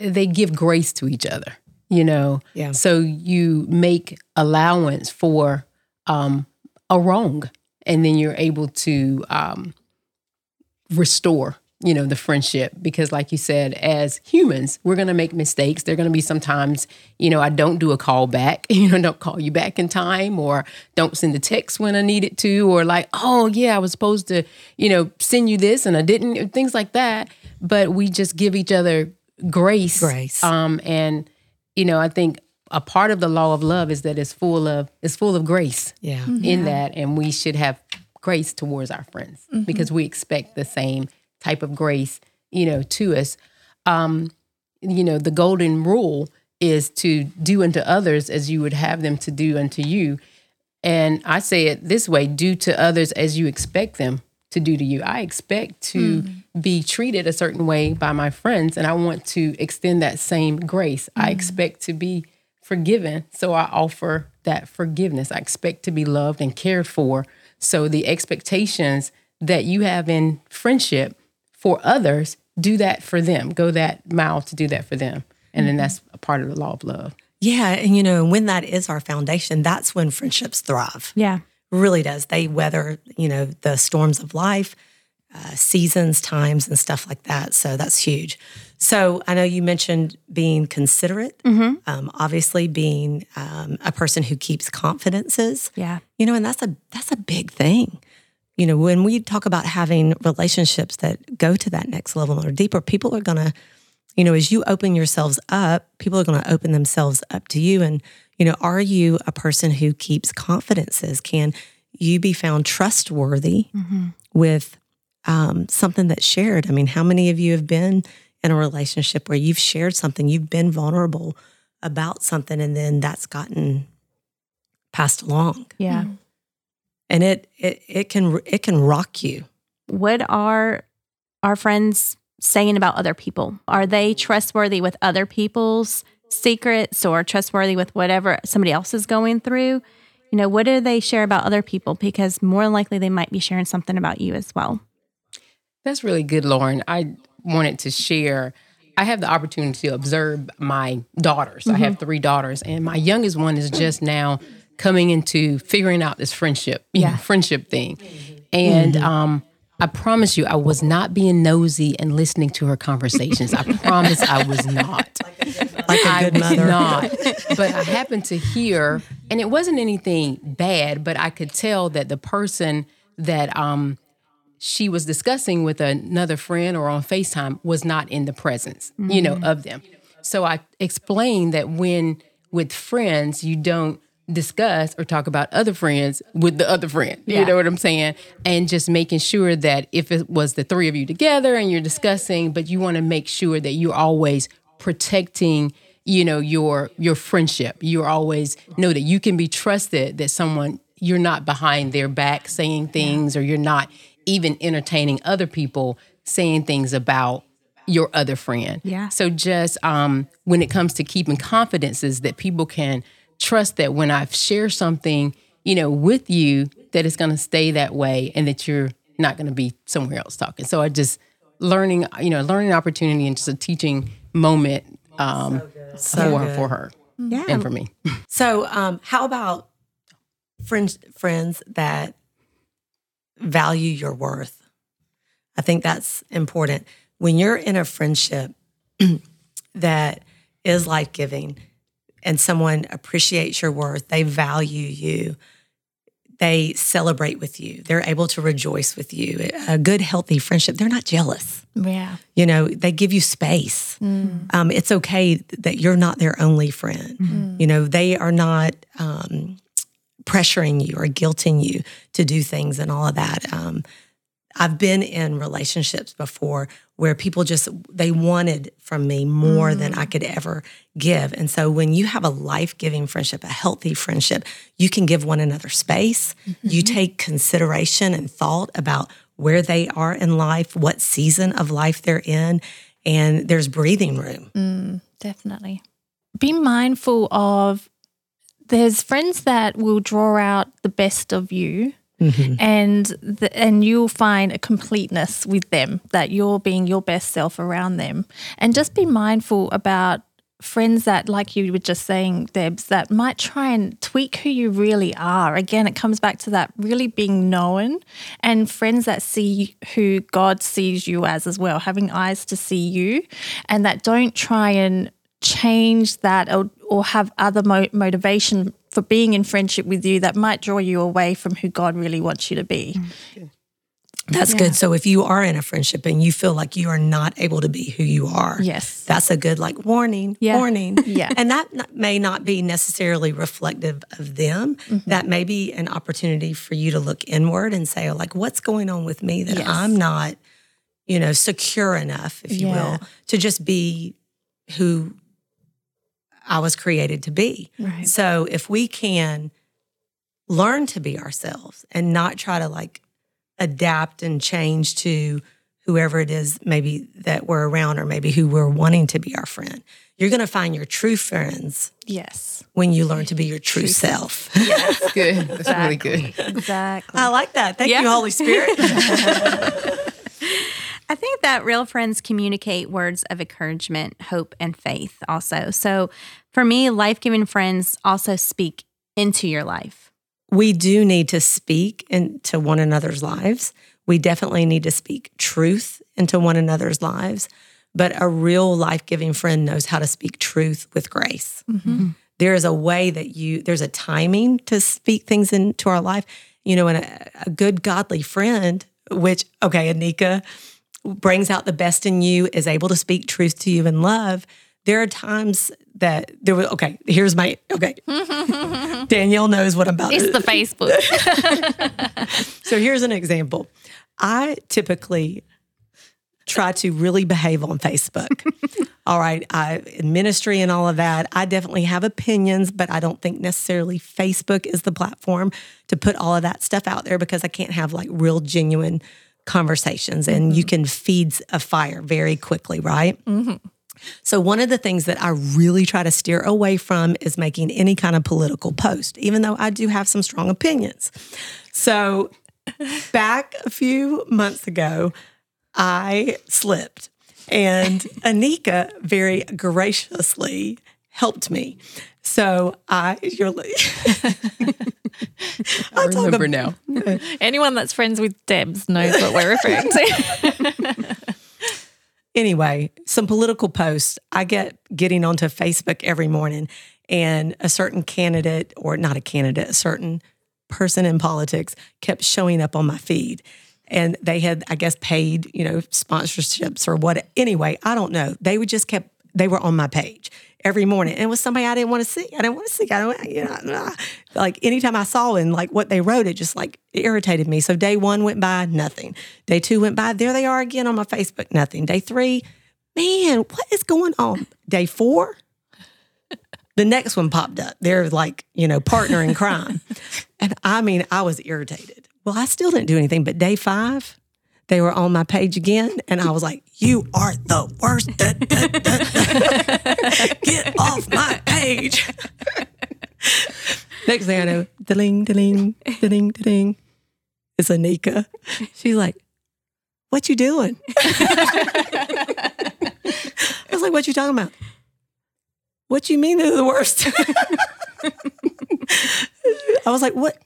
they give grace to each other. You know, Yeah. So you make allowance for um, a wrong, and then you're able to um, restore you know the friendship because like you said as humans we're going to make mistakes there're going to be sometimes you know i don't do a call back you know don't call you back in time or don't send a text when i needed to or like oh yeah i was supposed to you know send you this and i didn't things like that but we just give each other grace Grace. um and you know i think a part of the law of love is that it's full of it's full of grace Yeah. Mm-hmm. in that and we should have grace towards our friends mm-hmm. because we expect the same type of grace you know to us. Um you know the golden rule is to do unto others as you would have them to do unto you. And i say it this way do to others as you expect them to do to you. I expect to mm-hmm. Be treated a certain way by my friends and i want to extend that same grace i mm-hmm. expect to be forgiven so i offer that forgiveness i expect to be loved and cared for so the expectations that you have in friendship for others do that for them go that mile to do that for them and then mm-hmm. that's a part of the law of love Yeah. And, you know, when that is our foundation, that's when friendships thrive. Yeah. really does. They weather, you know, the storms of life, uh, seasons, times, and stuff like that. So that's huge. So I know you mentioned being considerate, um, obviously being um, a person who keeps confidences. Yeah. You know, and that's a that's a big thing. You know, when we talk about having relationships that go to that next level or deeper, people are gonna, you know, as you open yourselves up, people are gonna open themselves up to you. And, you know, are you a person who keeps confidences? Can you be found trustworthy with um, something that's shared? I mean, how many of you have been in a relationship where you've shared something, you've been vulnerable about something, and then that's gotten passed along? Yeah. and it it it can it can rock you. What are our friends saying about other people? Are they trustworthy with other people's secrets or trustworthy with whatever somebody else is going through? You know, what do they share about other people? Because more likely they might be sharing something about you as well. That's really good, Lauren. I wanted to share. I have the opportunity to observe my daughters. I have three daughters, and my youngest one is just now coming into figuring out this friendship, you know, friendship thing. And um, I promise you, I was not being nosy and listening to her conversations. I promise I was not. Like a I good was mother. not. But I happened to hear, and it wasn't anything bad, but I could tell that the person that um she was discussing with another friend or on FaceTime was not in the presence, you know, of them. So I explained that when with friends, you don't discuss or talk about other friends with the other friend. You Yeah. know what I'm saying? And just making sure that if it was the three of you together and you're discussing, but you want to make sure that you're always protecting you know your your friendship You're always know that you can be trusted that someone you're not behind their back saying things or you're not even entertaining other people saying things about your other friend. Yeah. so just um when it comes to keeping confidences that people can trust that when i've shared something you know with you that it's going to stay that way and that you're not going to be somewhere else talking. So i just learning you know learning opportunity and just a teaching moment um So for for her Yeah. and for me. So, um, how about friends friends that value your worth? I think that's important. When you're in a friendship that is life giving and someone appreciates your worth, they value you, they celebrate with you, they're able to rejoice with you. A good, healthy friendship, they're not jealous. Yeah. You know, they give you space. Um, it's okay that you're not their only friend. You know, they are not um, pressuring you or guilting you to do things and all of that. Um, I've been in relationships before where people just they wanted from me more than mm. I could ever give. And so when you have a life-giving friendship, a healthy friendship, you can give one another space. You mm-hmm. take consideration and thought about where they are in life, what season of life they're in, and there's breathing room. Mm, definitely. Be mindful of there's friends that will draw out the best of you mm-hmm. and the, and you'll find a completeness with them that you're being your best self around them. And just be mindful about friends that like you were just saying debs that might try and tweak who you really are. Again it comes back to that really being known and friends that see who god sees you as as well having eyes to see you and that don't try and change that or, or have other mo- motivation for being in friendship with you that might draw you away from who God really wants you to be. That's good. So if you are in a friendship and you feel like you are not able to be who you are, Yes. that's a good like warning, Yeah. warning. Yeah. And that may not be necessarily reflective of them. Mm-hmm. That may be an opportunity for you to look inward and say, oh, like, what's going on with me that Yes. I'm not, you know, secure enough, if you Yeah. will, to just be who I was created to be. Right. So if we can learn to be ourselves and not try to like adapt and change to whoever it is maybe that we're around or maybe who we're wanting to be our friend. You're going to find your true friends Yes. when you learn to be your true, self. That's good. That's really good. Exactly. I like that. Thank Yeah. you, Holy Spirit. I think that real friends communicate words of encouragement, hope, and faith also. So for me, life giving friends also speak into your life. we do need to speak into one another's lives. We definitely need to speak truth into one another's lives. But a real life giving friend knows how to speak truth with grace. Mm-hmm. Mm-hmm. There is a way that you, there's a timing to speak things into our life. You know, and a, a good godly friend, which, okay, Anika brings out the best in you, is able to speak truth to you in love. There are times that there was okay, here's my, okay. Danielle knows what I'm about it's to the Facebook. so here's an example. I typically try to really behave on Facebook. all right, I in ministry and all of that. I definitely have opinions, but I don't think necessarily Facebook is the platform to put all of that stuff out there because I can't have like real genuine conversations and you mm-hmm. can feed a fire very quickly, right? Mm-hmm. So, one of the things that I really try to steer away from is making any kind of political post, even though I do have some strong opinions. So, back a few months ago, I slipped, and Anika very graciously helped me. So, I, you're like, I remember now. Anyone that's friends with Debs knows what we're referring to. anyway, some political posts. I get getting onto Facebook every morning, and a certain candidate, or not a candidate, a certain person in politics kept showing up on my feed. And they had, I guess, paid, you know, sponsorships or what. Anyway, I don't know. They would just kept, they were on my page every morning. And it was somebody I didn't want to see. I didn't want to see. I don't, you know, like anytime I saw and like what they wrote, it just like irritated me. So day one went by, nothing. Day two went by, there they are again on my Facebook, nothing. Day three, man, what is going on? Day four, the next one popped up. They're like, you know, partner in crime. and I mean, I was irritated. Well, I still didn't do anything, but day five, they were on my page again, and I was like, "You are the worst! Da, da, da. Get off my page!" Next thing I know, ding, ding, ding, ding. It's Anika. She's like, "What you doing?" I was like, "What you talking about?" What you mean they're the worst? I was like, "What?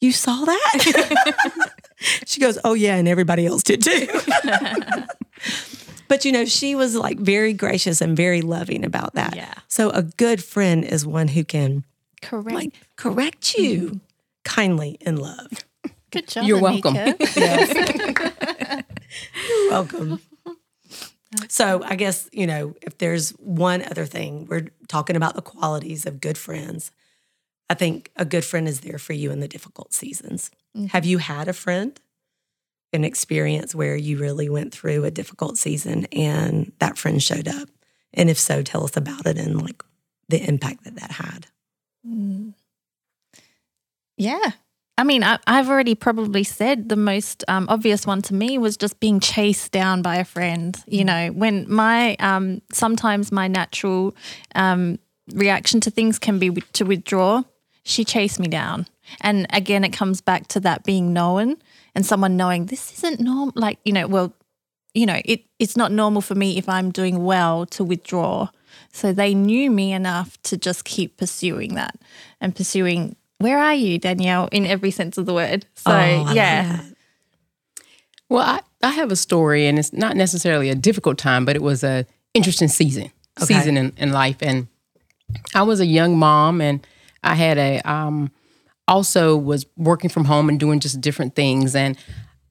You saw that?" she goes, "Oh yeah, and everybody else did too." but you know, she was like very gracious and very loving about that. Yeah. So a good friend is one who can Correct. like correct you mm-hmm. kindly in love. Good job. You're welcome. Anika. You're welcome. So I guess, you know, if there's one other thing, we're talking about the qualities of good friends. I think a good friend is there for you in the difficult seasons. Have you had a friend, an experience where you really went through a difficult season and that friend showed up? And if so, tell us about it and like the impact that that had. Yeah. I mean, I, I've already probably said the most um, obvious one to me was just being chased down by a friend. You know, when my um, sometimes my natural um, reaction to things can be to withdraw. She chased me down. And again, it comes back to that being known and someone knowing this isn't normal. Like, you know, well, you know, it, it's not normal for me if I'm doing well to withdraw. So they knew me enough to just keep pursuing that and pursuing, where are you, Danielle, in every sense of the word. So, Oh, yeah. Well, I, I have a story, and it's not necessarily a difficult time, but it was a interesting season Okay. season in, in life. And I was a young mom, and I had a um, also was working from home and doing just different things, and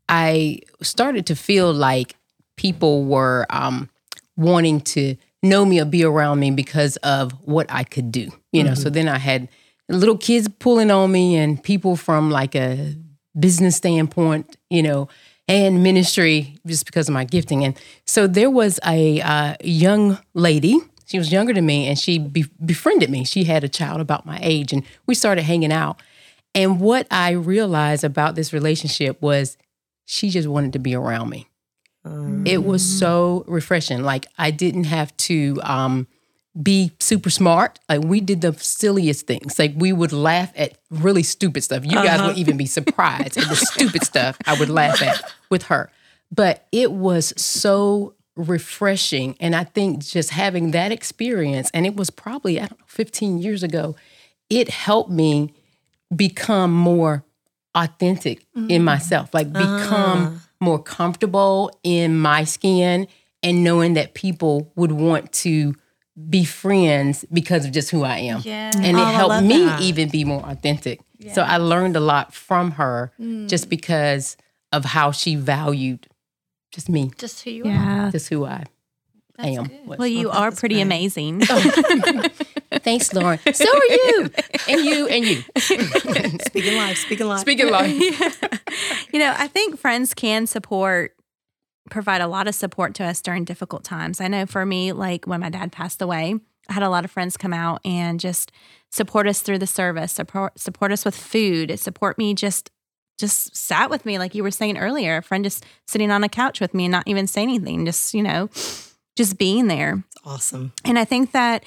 I started to feel like people were um, wanting to know me or be around me because of what I could do. You know, so then I had little kids pulling on me and people from like a business standpoint, you know, and ministry just because of my gifting. And so there was a uh, young lady. She was younger than me, and she be- befriended me. She had a child about my age, and we started hanging out. And what I realized about this relationship was she just wanted to be around me. It was so refreshing. Like I didn't have to um, be super smart. Like we did the silliest things. Like we would laugh at really stupid stuff. You guys would even be surprised at the stupid stuff I would laugh at with her. But it was so refreshing. And I think just having that experience, and it was probably, I don't know, 15 years ago, it helped me become more authentic in mm. myself, like become ah. more comfortable in my skin and knowing that people would want to be friends because of just who I am. Yeah. And Oh, it I helped me that. even be more authentic. So I learned a lot from her just mm. because of how she valued just me, Just who you are. Just who I am. Well, you are pretty great. amazing. Oh. Thanks, Lauren. So are you. And you and you. Speaking life, speaking life. Speaking like you know, I think friends can support, provide a lot of support to us during difficult times. I know for me, like when my dad passed away, I had a lot of friends come out and just support us through the service, support support us with food, support me just just sat with me like you were saying earlier, a friend just sitting on a couch with me and not even saying anything, just, you know, just being there. It's awesome. And I think that,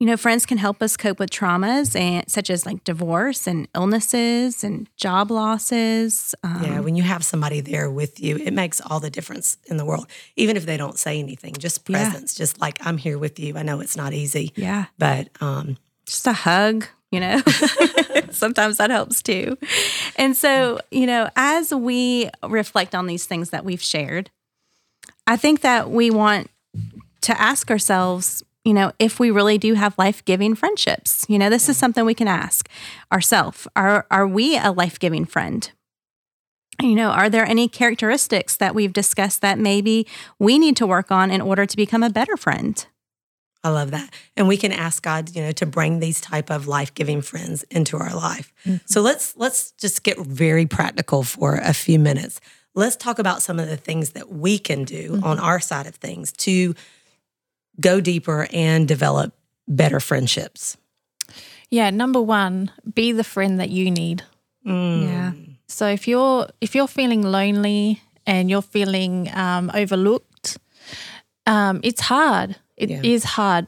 you know, friends can help us cope with traumas and such as like divorce and illnesses and job losses. Um, Yeah, when you have somebody there with you, it makes all the difference in the world. Even if they don't say anything, just Yeah. presence, just like I'm here with you. I know it's not easy, yeah. but um, Just a hug, you know, sometimes that helps too. And so, you know, as we reflect on these things that we've shared, I think that we want to ask ourselves, you know, if we really do have life giving friendships. You know, this is something we can ask ourselves. Are, are we a life giving friend? You know, are there any characteristics that we've discussed that maybe we need to work on in order to become a better friend? I love that. And we can ask God, you know, to bring these type of life-giving friends into our life. So let's let's just get very practical for a few minutes. Let's talk about some of the things that we can do on our side of things to go deeper and develop better friendships. Yeah, number one, be the friend that you need. Mm. Yeah. So if you're if you're feeling lonely and you're feeling um, overlooked, um, it's hard. It is Yeah. hard,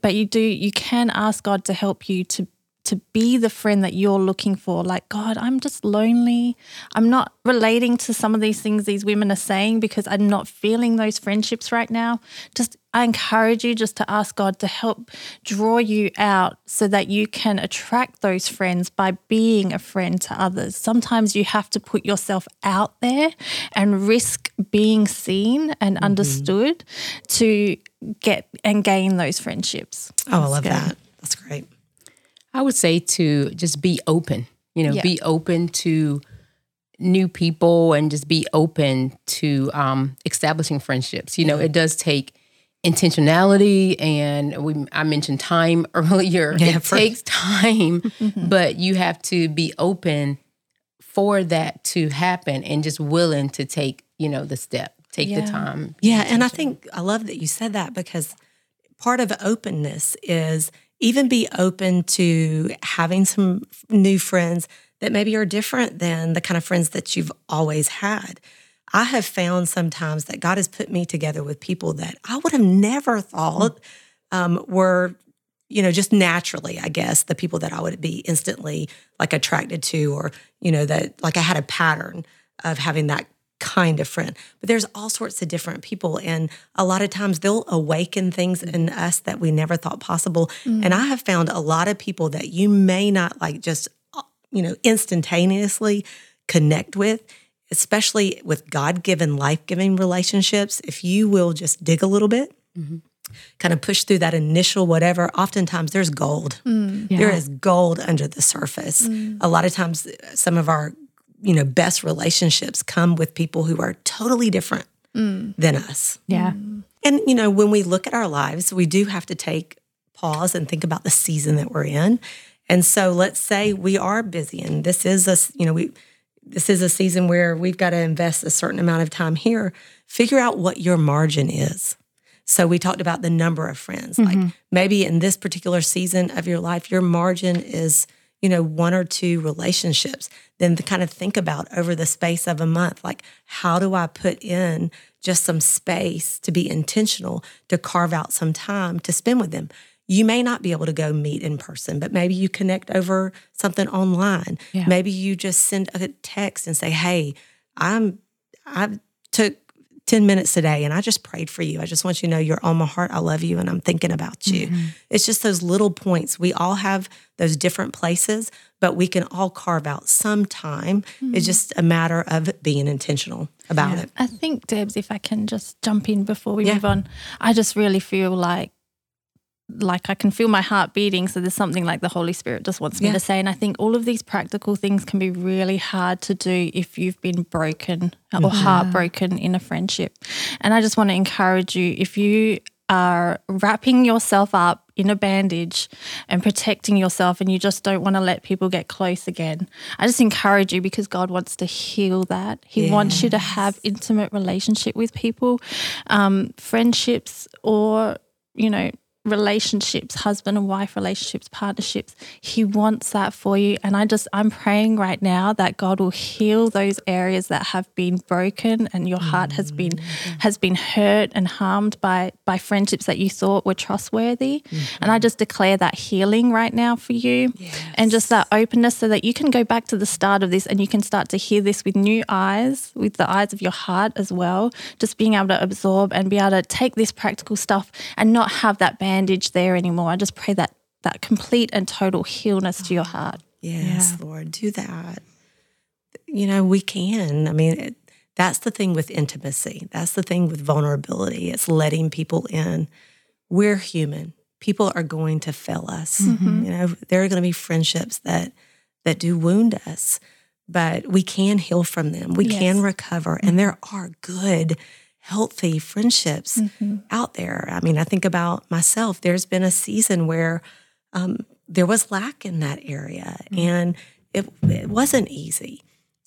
but you do you can ask God to help you to to be the friend that you're looking for. Like God, I'm just lonely. I'm not relating to some of these things these women are saying because I'm not feeling those friendships right now. Just I encourage you just to ask God to help draw you out so that you can attract those friends by being a friend to others. Sometimes you have to put yourself out there and risk being seen and mm-hmm. understood to get and gain those friendships. Oh, I love good. that. That's great. I would say to just be open, you know, Yeah. be open to new people and just be open to um, establishing friendships. You know, it does take intentionality and we I mentioned time earlier. Yeah, it for- takes time, but you have to be open for that to happen and just willing to take, you know, the step, take the time. Yeah, and I think I love that you said that because part of openness is even be open to having some new friends that maybe are different than the kind of friends that you've always had. I have found sometimes that God has put me together with people that I would have never thought um, were you know, just naturally, I guess, the people that I would be instantly like attracted to, or, you know, that like I had a pattern of having that kind of friend. But there's all sorts of different people. And a lot of times they'll awaken things in us that we never thought possible. And I have found a lot of people that you may not like just, uh, you know, instantaneously connect with. Especially with God given, life giving relationships, if you will just dig a little bit, mm-hmm. kind of push through that initial whatever, oftentimes there's gold. Mm. There is gold under the surface. Mm. A lot of times, uh, some of our you know best relationships come with people who are totally different mm. than us. Yeah. And you know, when we look at our lives, we do have to take pause and think about the season that we're in. And so, let's say we are busy, and this is a you know we this is a season where we've got to invest a certain amount of time here. Figure out what your margin is. So we talked about the number of friends. Like mm-hmm. maybe in this particular season of your life, your margin is, you know, one or two relationships. Then to kind of think about over the space of a month, like how do I put in just some space to be intentional, to carve out some time to spend with them. You may not be able to go meet in person, but maybe you connect over something online. Yeah. Maybe you just send a text and say, "Hey, I'm I took 10 minutes today and I just prayed for you. I just want you to know you're on my heart. I love you and I'm thinking about you. Mm-hmm. It's just those little points. We all have those different places, but we can all carve out some time. It's mm-hmm. just a matter of being intentional about it. I think, Debs, if I can just jump in before we Yeah. move on, I just really feel like like I can feel my heart beating. So there's something like the Holy Spirit just wants me Yeah. to say. And I think all of these practical things can be really hard to do if you've been broken or heartbroken in a friendship. And I just want to encourage you if you are wrapping yourself up in a bandage and protecting yourself and you just don't want to let people get close again. I just encourage you because God wants to heal that. He wants you to have intimate relationship with people, um, friendships or, you know, relationships, husband and wife relationships, partnerships. He wants that for you. And I just, I'm praying right now that God will heal those areas that have been broken and your heart has been, mm-hmm. has been hurt and harmed by, by friendships that you thought were trustworthy. And I mm-hmm. just declare that healing right now for you and just that openness so that you can go back to the start of this and you can start to hear this with new eyes, with the eyes of your heart as well. Just being able to absorb and be able to take this practical stuff and not have that bandage there anymore. I just pray that that complete and total healness to your heart. Yes, Lord, do that. You know, we can. I mean, it, that's the thing with intimacy. That's the thing with vulnerability. It's letting people in. We're human. People are going to fail us. Mm-hmm. You know, there are going to be friendships that that do wound us, but we can heal from them. We can recover, and there are good, healthy friendships mm-hmm. out there. I mean, I think about myself. There's been a season where um, there was lack in that area, mm-hmm. and it it wasn't easy.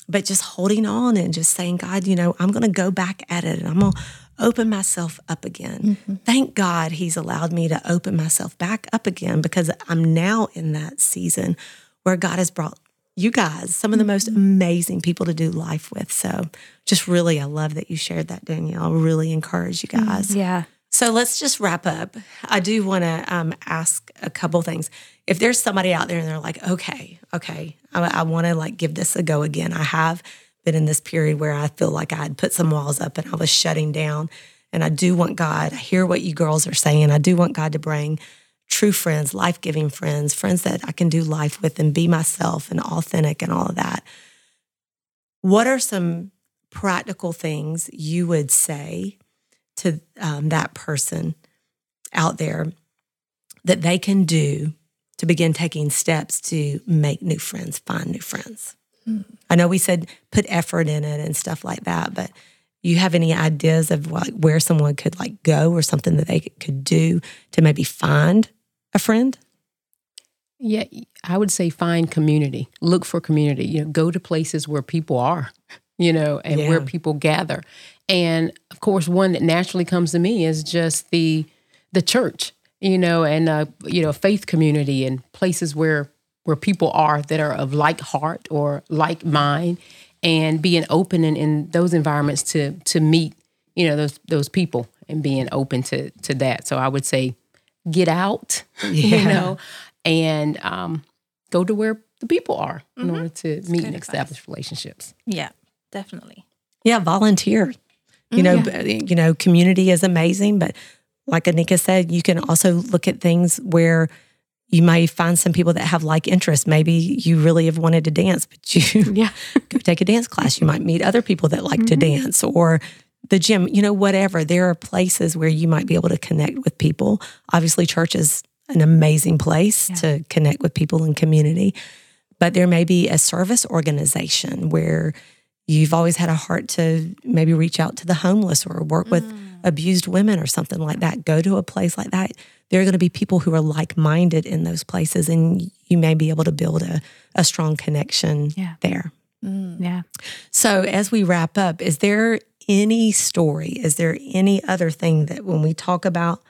But just holding on and just saying, God, you know, I'm going to go back at it, and I'm going to open myself up again. Mm-hmm. Thank God He's allowed me to open myself back up again because I'm now in that season where God has brought you guys some of the most amazing people to do life with. So, just really, I love that you shared that, Danielle. I really encourage you guys. Yeah. So let's just wrap up. I do want to um, ask a couple things. If there's somebody out there and they're like, okay, okay, I, I want to like give this a go again. I have been in this period where I feel like I had put some walls up and I was shutting down. And I do want God, I hear what you girls are saying. I do want God to bring true friends, life giving friends, friends that I can do life with and be myself and authentic and all of that. What are some practical things you would say to um, that person out there that they can do to begin taking steps to make new friends, find new friends? I know we said put effort in it and stuff like that, but you have any ideas of like where someone could like go or something that they could do to maybe find a friend? Yeah, I would say find community. Look for community. You know, go to places where people are, you know, and where people gather. And of course, one that naturally comes to me is just the the church, you know, and uh, you know, faith community and places where where people are that are of like heart or like mind, and being open in, in those environments to to meet, you know, those those people and being open to to that. So I would say get out, you know, and um, go to where the people are in order to meet and Mm-hmm. establish relationships. Yeah, definitely. Yeah, volunteer. You know, b- you know, community is amazing, but like Anika said, you can also look at things where you may find some people that have like interests. Maybe you really have wanted to dance, but you Yeah. go take a dance class. You might meet other people that like to dance or the gym, you know, whatever. There are places where you might be able to connect with people. Obviously, church is an amazing place to connect with people in community, but there may be a service organization where you've always had a heart to maybe reach out to the homeless or work with mm. abused women or something like that. Go to a place like that. There are going to be people who are like minded in those places, and you may be able to build a, a strong connection Yeah. there. Yeah. So, as we wrap up, is there any story? Is there any other thing that when we talk about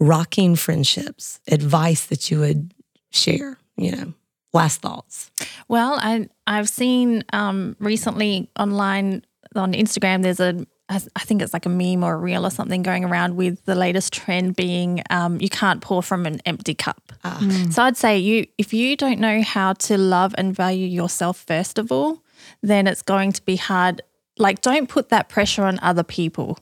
rocking friendships, advice that you would share? You know, last thoughts. Well, I I've seen um, recently online on Instagram. There's a I I think it's like a meme or a reel or something going around with the latest trend being um, you can't pour from an empty cup. So I'd say you if you don't know how to love and value yourself first of all, then it's going to be hard. Like, don't put that pressure on other people.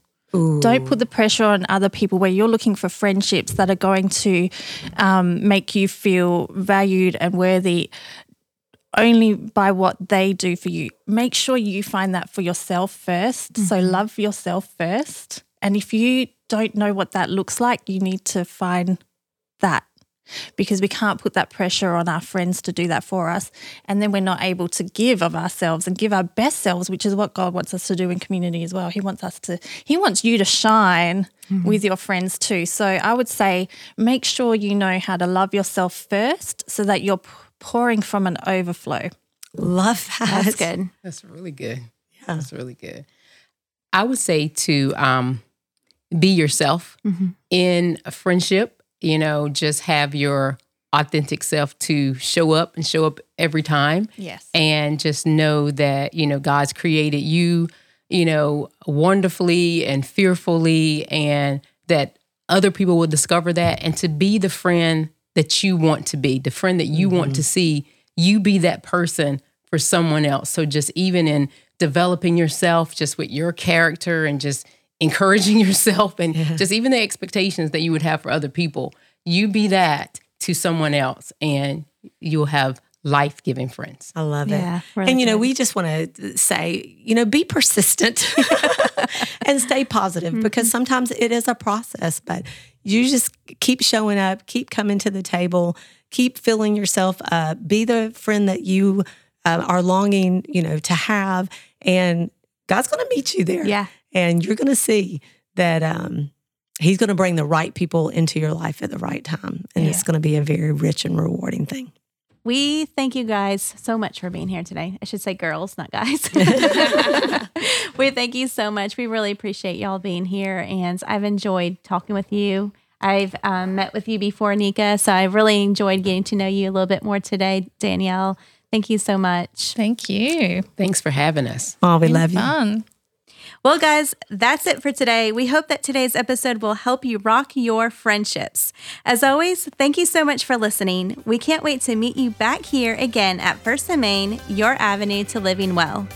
Don't put the pressure on other people where you're looking for friendships that are going to um, make you feel valued and worthy only by what they do for you. Make sure you find that for yourself 1st So mm-hmm. love yourself first. And if you don't know what that looks like, you need to find that because we can't put that pressure on our friends to do that for us. And then we're not able to give of ourselves and give our best selves, which is what God wants us to do in community as well. He wants us to, He wants you to shine mm-hmm. with your friends too. So I would say make sure you know how to love yourself first so that you're pouring from an overflow. Love that. That's good. That's really good. Yeah. That's really good. I would say to um, be yourself in a friendship. You know, just have your authentic self to show up and show up every time. Yes. and just know that you know God's created you, you know, wonderfully and fearfully, and that other people will discover that, and to be the friend that you want to be, the friend that you want to mm-hmm. see, you be that person for someone else. So just even in developing yourself, just with your character and just encouraging yourself, and just even the expectations that you would have for other people, you be that to someone else, and you'll have life giving friends. I love Yeah, it. really and you know, we just want to say, you know, be persistent and stay positive because sometimes it is a process, but you just keep showing up, keep coming to the table, keep filling yourself up, be the friend that you uh, are longing, you know, to have, and God's going to meet you there. Yeah. and you're going to see that um, He's going to bring the right people into your life at the right time, and it's going to be a very rich and rewarding thing. We thank you guys so much for being here today. I should say girls, not guys. we thank you so much. We really appreciate y'all being here, and I've enjoyed talking with you. I've um, met with you before, Nika, so I really enjoyed getting to know you a little bit more today, Danielle. Thank you so much. Thank you. Thanks for having us. Oh, we love you. Fun. Well, guys, that's it for today. We hope that today's episode will help you rock your friendships. As always, thank you so much for listening. We can't wait to meet you back here again at First and Main, your avenue to living well.